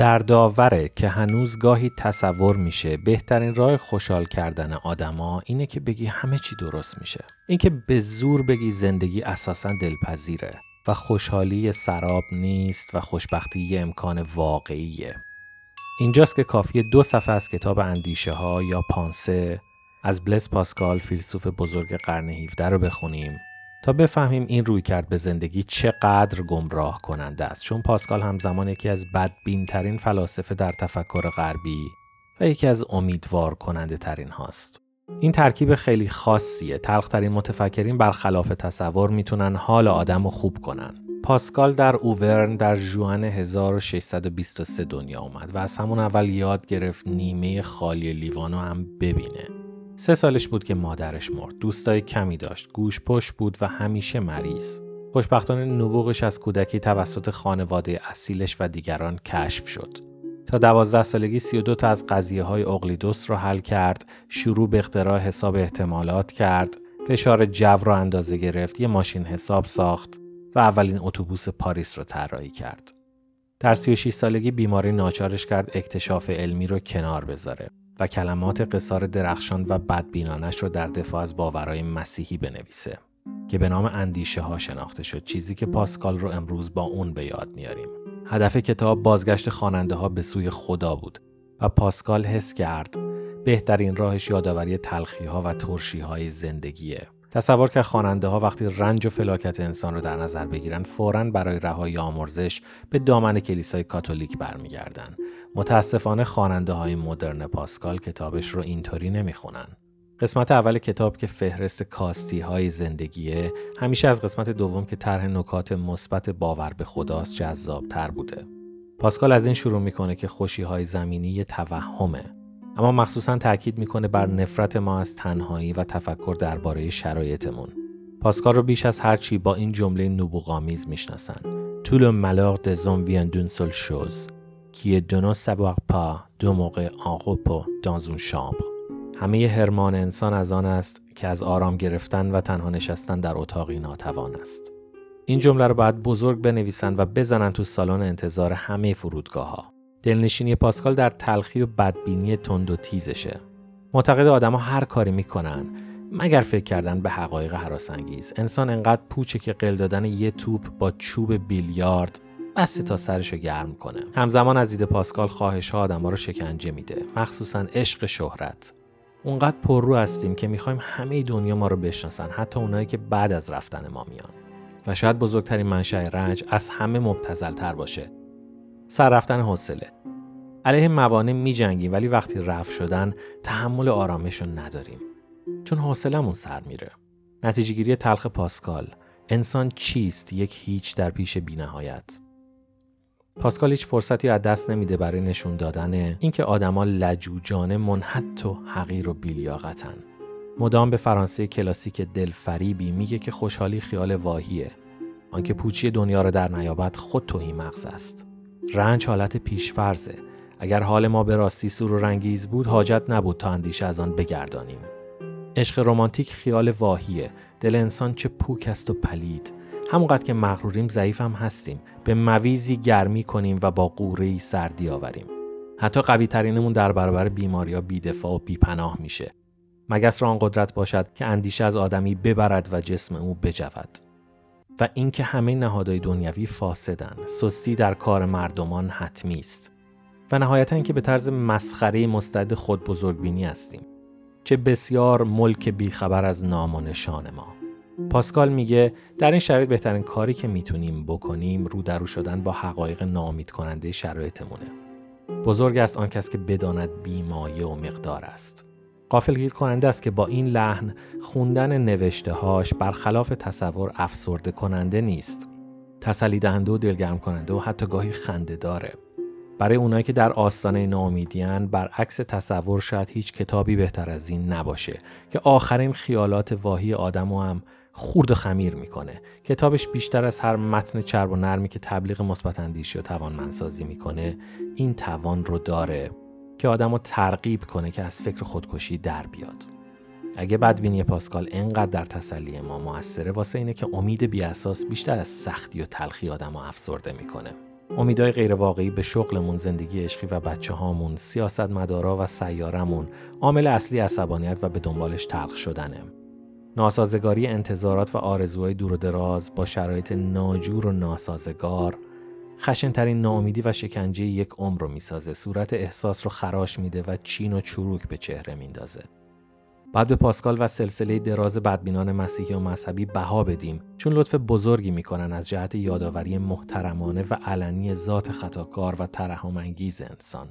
در داوره که هنوز گاهی تصور میشه بهترین راه خوشحال کردن آدما اینه که بگی همه چی درست میشه. اینکه به زور بگی زندگی اساسا دلپذیره و خوشحالی سراب نیست و خوشبختی یه امکان واقعیه. اینجاست که کافی دو صفحه از کتاب اندیشه ها یا پانسه از بلس پاسکال فیلسوف بزرگ قرن 17 رو بخونیم. تا بفهمیم این روی کرد به زندگی چقدر گمراه کننده است چون پاسکال همزمان یکی از بدبین ترین فلاسفه در تفکر غربی و یکی از امیدوار کننده ترین هاست. این ترکیب خیلی خاصیه. تلخترین متفکرین برخلاف تصور می‌تونن حال آدم رو خوب کنن. پاسکال در اوورن در جوان 1623 دنیا اومد و از همون اول یاد گرفت نیمه خالی لیوانو هم ببینه. سه سالش بود که مادرش مرد. دوستای کمی داشت. گوش پشت بود و همیشه مریض. خوشبختانه نبوغش از کودکی توسط خانواده اصیلش و دیگران کشف شد. تا دوازده سالگی 32 تا از قضیه های اقلیدوس رو حل کرد، شروع به اختراع حساب احتمالات کرد، فشار جو رو اندازه گرفت، یه ماشین حساب ساخت و اولین اتوبوس پاریس رو طراحی کرد. در 36 سالگی بیماری ناچارش کرد اکتشاف علمی رو کنار بذاره. و کلمات قصار درخشان و بدبینانش رو در دفاع از باورهای مسیحی بنویسه که به نام اندیشه ها شناخته شد چیزی که پاسکال رو امروز با اون به یاد میاریم. هدف کتاب بازگشت خواننده ها به سوی خدا بود و پاسکال حس کرد بهترین راهش یادآوری تلخی ها و ترشی های زندگیه. تصور که خواننده ها وقتی رنج و فلاکت انسان رو در نظر بگیرن فورا برای رهایی آمرزش به دامن کلیسای کاتولیک برمیگردن متاسفانه خواننده های مدرن پاسکال کتابش رو اینطوری نمی‌خونن. قسمت اول کتاب که فهرست کاستی های زندگیه همیشه از قسمت دوم که طرح نکات مثبت باور به خداست جذاب تر بوده. پاسکال از این شروع می‌کنه که خوشی های زمینی یه توهمه اما مخصوصا تاکید می‌کنه بر نفرت ما از تنهایی و تفکر درباره شرایطمون. پاسکال رو بیش از هر چی با این جمله نبوغامیز می‌شناسن. Vient d'une seule chose, qui est de ne savoir pas demeurer en repos dans une chambre. همه هرمان انسان از آن است که از آرام گرفتن و تنها نشستن در اتاقی ناتوان است. این جمله رو باید بزرگ بنویسن و بزنن تو سالن انتظار همه فرودگاه ها. دلنشینی پاسکال در تلخی و بدبینی تند و تیزشه. معتقد آدما هر کاری می‌کنن مگر فکر کردن به حقایق انگیز. انسان انقدر پوچه که قل دادن یه توپ با چوب بیلیارد بسته تا سرشو گرم کنه همزمان از دید پاسکال خواهش ها آدم رو شکنجه میده مخصوصا عشق شهرت اونقدر پررو هستیم که می‌خوایم همه دنیا ما رو بشناسن حتی اونایی که بعد از رفتن ما میان و شاید بزرگترین منشأ رنج از همه مبتزل تر باشه سر رفتن حوصله. علیه موانع میجنگیم ولی وقتی رفت شدن تحمل آرامش رو نداریم. چون حوصلمون سر میره. نتیجه گیری تلخ پاسکال. انسان چیست؟ یک هیچ در پیش بینهایت. پاسکال هیچ فرصتی از دست نمیده برای نشون دادن اینکه آدما لجوجانه منحت و حقیر و بیلیاقتن. مدام به فرانسه کلاسیک دلفریبی میگه که خوشحالی خیال واهیه. آنکه پوچی دنیا را در نیابت خود توهی مغز است. رنج حالت پیشفرزه. اگر حال ما به راستی سور و رنگیز بود حاجت نبود تا اندیشه از آن بگردانیم. عشق رمانتیک خیال واهیه. دل انسان چه پوک است و پلید. همونقدر که مغروریم ضعیف هم هستیم. به مویزی گرمی کنیم و با قوره سردی آوریم. حتی قوی ترینمون در برابر بیماریا بیدفاع و بیپناه میشه. مگس را آن قدرت باشد که اندیشه از آدمی ببرد و جسم او بجود. و اینکه همه نهادهای دنیوی فاسدن سستی در کار مردمان حتمی است و نهایتا اینکه به طرز مسخره مستعد خود بزرگبینی هستیم چه بسیار ملک بیخبر از نام و نشان ما پاسکال میگه در این شرایط بهترین کاری که می‌تونیم بکنیم رو درو شدن با حقایق نامید کننده شرایطمونه. بزرگ است آن کس که بداند بیمایه و مقدار است. قافلگیر کننده است که با این لحن خوندن نوشته هاش برخلاف تصور افسرده کننده نیست. تسلی دهنده و دلگرم کننده و حتی گاهی خنده داره. برای اونایی که در آستانه ناامیدیان برعکس تصور شاید هیچ کتابی بهتر از این نباشه که آخرین خیالات واهی آدم و هم خورد و خمیر می‌کنه کتابش بیشتر از هر متن چرب و نرمی که تبلیغ مثبت اندیشی و توانمندسازی می‌کنه این توان رو داره که آدم رو ترغیب کنه که از فکر خودکشی در بیاد اگه بدبینی پاسکال انقدر در تسلی ما موثره واسه اینه که امید بیاساس بیشتر از سختی و تلخی آدم رو افسرده می‌کنه امیدهای غیر واقعی به شغلمون، زندگی عشقی و بچه هامون، سیاست مدارا و سیارمون عامل اصلی عصبانیت و به دنبالش تلخ شدنه. ناسازگاری انتظارات و آرزوهای دور و دراز با شرایط ناجور و ناسازگار خشنترین ناامیدی و شکنجه یک عمر رو می‌سازه. صورت احساس رو خراش میده و چین و چروک به چهره میندازه. بعد به پاسکال و سلسله دراز بدبینان مسیحی و مذهبی بها بدیم چون لطف بزرگی می‌کنن از جهت یادآوری محترمانه و علنی ذات خطاکار و ترحم انگیز انسان.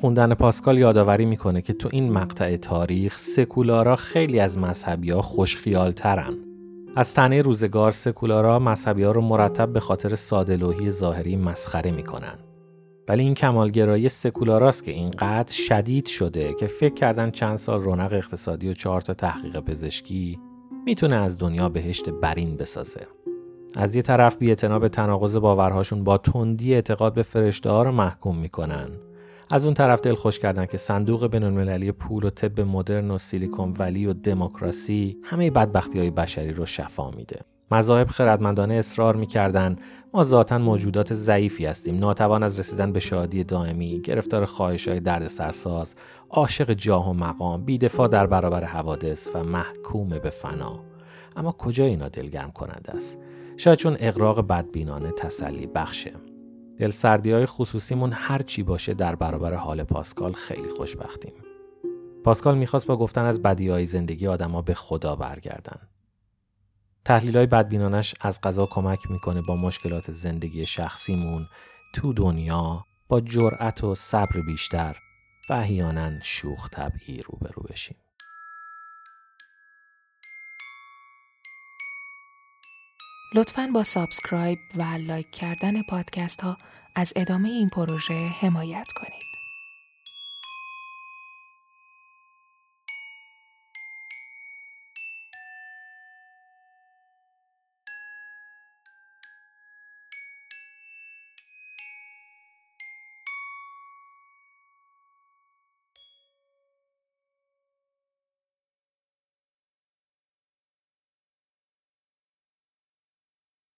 خوندن پاسکال یادآوری می‌کنه که تو این مقطع تاریخ سکولارا خیلی از مذهبی ها ترن. از تنه روزگار سکولارا مذهبی ها رو مرتب به خاطر سادلوهی ظاهری مسخره می‌کنن. ولی این کمالگرایی سکولاراست که اینقدر شدید شده که فکر کردن چند سال رونق اقتصادی و چهار تا تحقیق پزشکی می‌تونه از دنیا بهشت برین بسازه. از یه طرف بی به تناقض باورهاشون با تندی اعتقاد به فرشته ها رو محکوم می‌کنن از اون طرف دل خوش کردن که صندوق بینالمللی پول و طب مدرن و سیلیکون ولی و دموکراسی همه بدبختی های بشری رو شفا میده. مذاهب خردمندانه اصرار می‌کردن ما ذاتا موجودات ضعیفی هستیم ناتوان از رسیدن به شادی دائمی گرفتار خواهش های درد سرساز عاشق جاه و مقام بیدفاع در برابر حوادث و محکوم به فنا. اما کجا اینا دلگرم کننده است؟ شاید چون اقراق بدبینانه تسلی بخشه. دلسردی های خصوصیمون هر چی باشه در برابر حال پاسکال خیلی خوشبختیم. پاسکال می‌خواست با گفتن از بدی های زندگی آدما به خدا برگردن. تحلیل های بدبینانه‌ش از قضا کمک می‌کنه با مشکلات زندگی شخصیمون تو دنیا با جرأت و صبر بیشتر و احیانا شوخ طبعی روبرو بشیم. لطفا با subscribe و like کردن پادکست ها از ادامه این پروژه حمایت کنید.